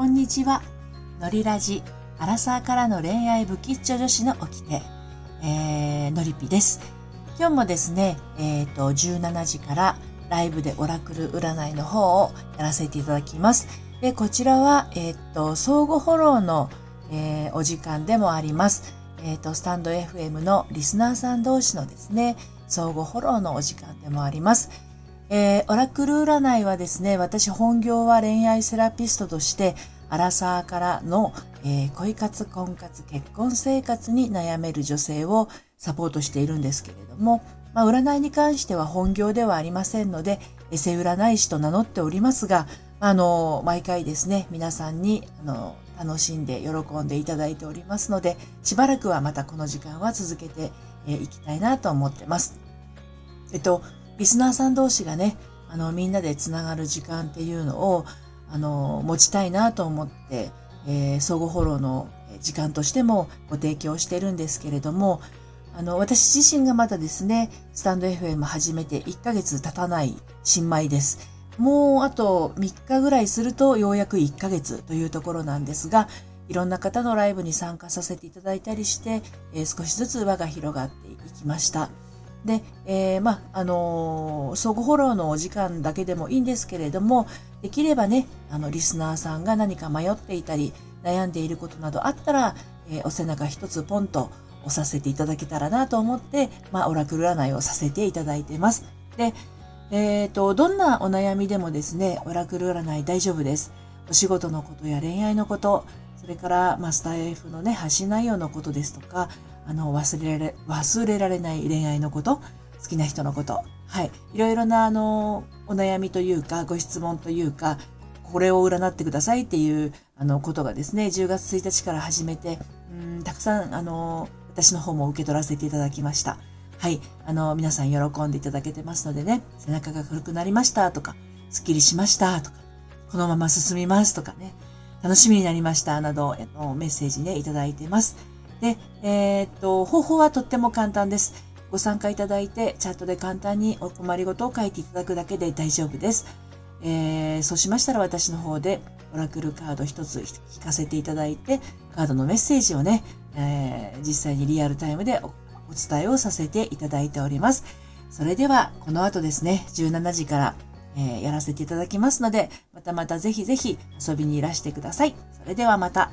こんにちは。のりラジ、アラサーからの恋愛不吉祥女子の掟、えー、のりぴです。今日もですね、えっ、ー、と、17時からライブでオラクル占いの方をやらせていただきます。で、こちらは、えっ、ー、と、相互フォローの、えー、お時間でもあります。えっ、と、スタンド FM のリスナーさん同士のですね、相互フォローのお時間でもあります。えー、オラクル占いはですね、私本業は恋愛セラピストとして、アラサーからの、えー、恋活、婚活、結婚生活に悩める女性をサポートしているんですけれども、まあ、占いに関しては本業ではありませんので、エセ占い師と名乗っておりますが、あの、毎回ですね、皆さんに、あの、楽しんで喜んでいただいておりますので、しばらくはまたこの時間は続けてい、きたいなと思ってます。えっと、リスナーさん同士がね、あの、みんなでつながる時間っていうのを、あの、持ちたいなと思って、えー、相互フォローの時間としてもご提供してるんですけれども、あの、私自身がまだですね、スタンド FM 始めて1ヶ月経たない新米です。もうあと3日ぐらいするとようやく1ヶ月というところなんですが、いろんな方のライブに参加させていただいたりして、えー、少しずつ輪が広がっていきました。で、えー、まあ、あのー、相互フォローのお時間だけでもいいんですけれども、できればね、あの、リスナーさんが何か迷っていたり、悩んでいることなどあったら、えー、お背中一つポンと押させていただけたらなと思って、まあ、オラクル占いをさせていただいてます。で、えっ、ー、と、どんなお悩みでもですね、オラクル占い大丈夫です。お仕事のことや恋愛のこと、それから、マスター F のね、発信内容のことですとか、あの、忘れられ、忘れられない恋愛のこと、好きな人のこと、はい。いろいろな、あの、お悩みというか、ご質問というか、これを占ってくださいっていう、あの、ことがですね、10月1日から始めて、うん、たくさん、あの、私の方も受け取らせていただきました。はい。あの、皆さん喜んでいただけてますのでね、背中が軽くなりましたとか、スッキリしましたとか、このまま進みますとかね、楽しみになりましたなど、メッセージね、いただいてます。で、えー、っと、方法はとっても簡単です。ご参加いただいて、チャットで簡単にお困りごとを書いていただくだけで大丈夫です。えー、そうしましたら私の方でオラクルカード一つ引かせていただいて、カードのメッセージをね、えー、実際にリアルタイムでお伝えをさせていただいております。それでは、この後ですね、17時から、えー、やらせていただきますので、またまたぜひぜひ遊びにいらしてください。それではまた。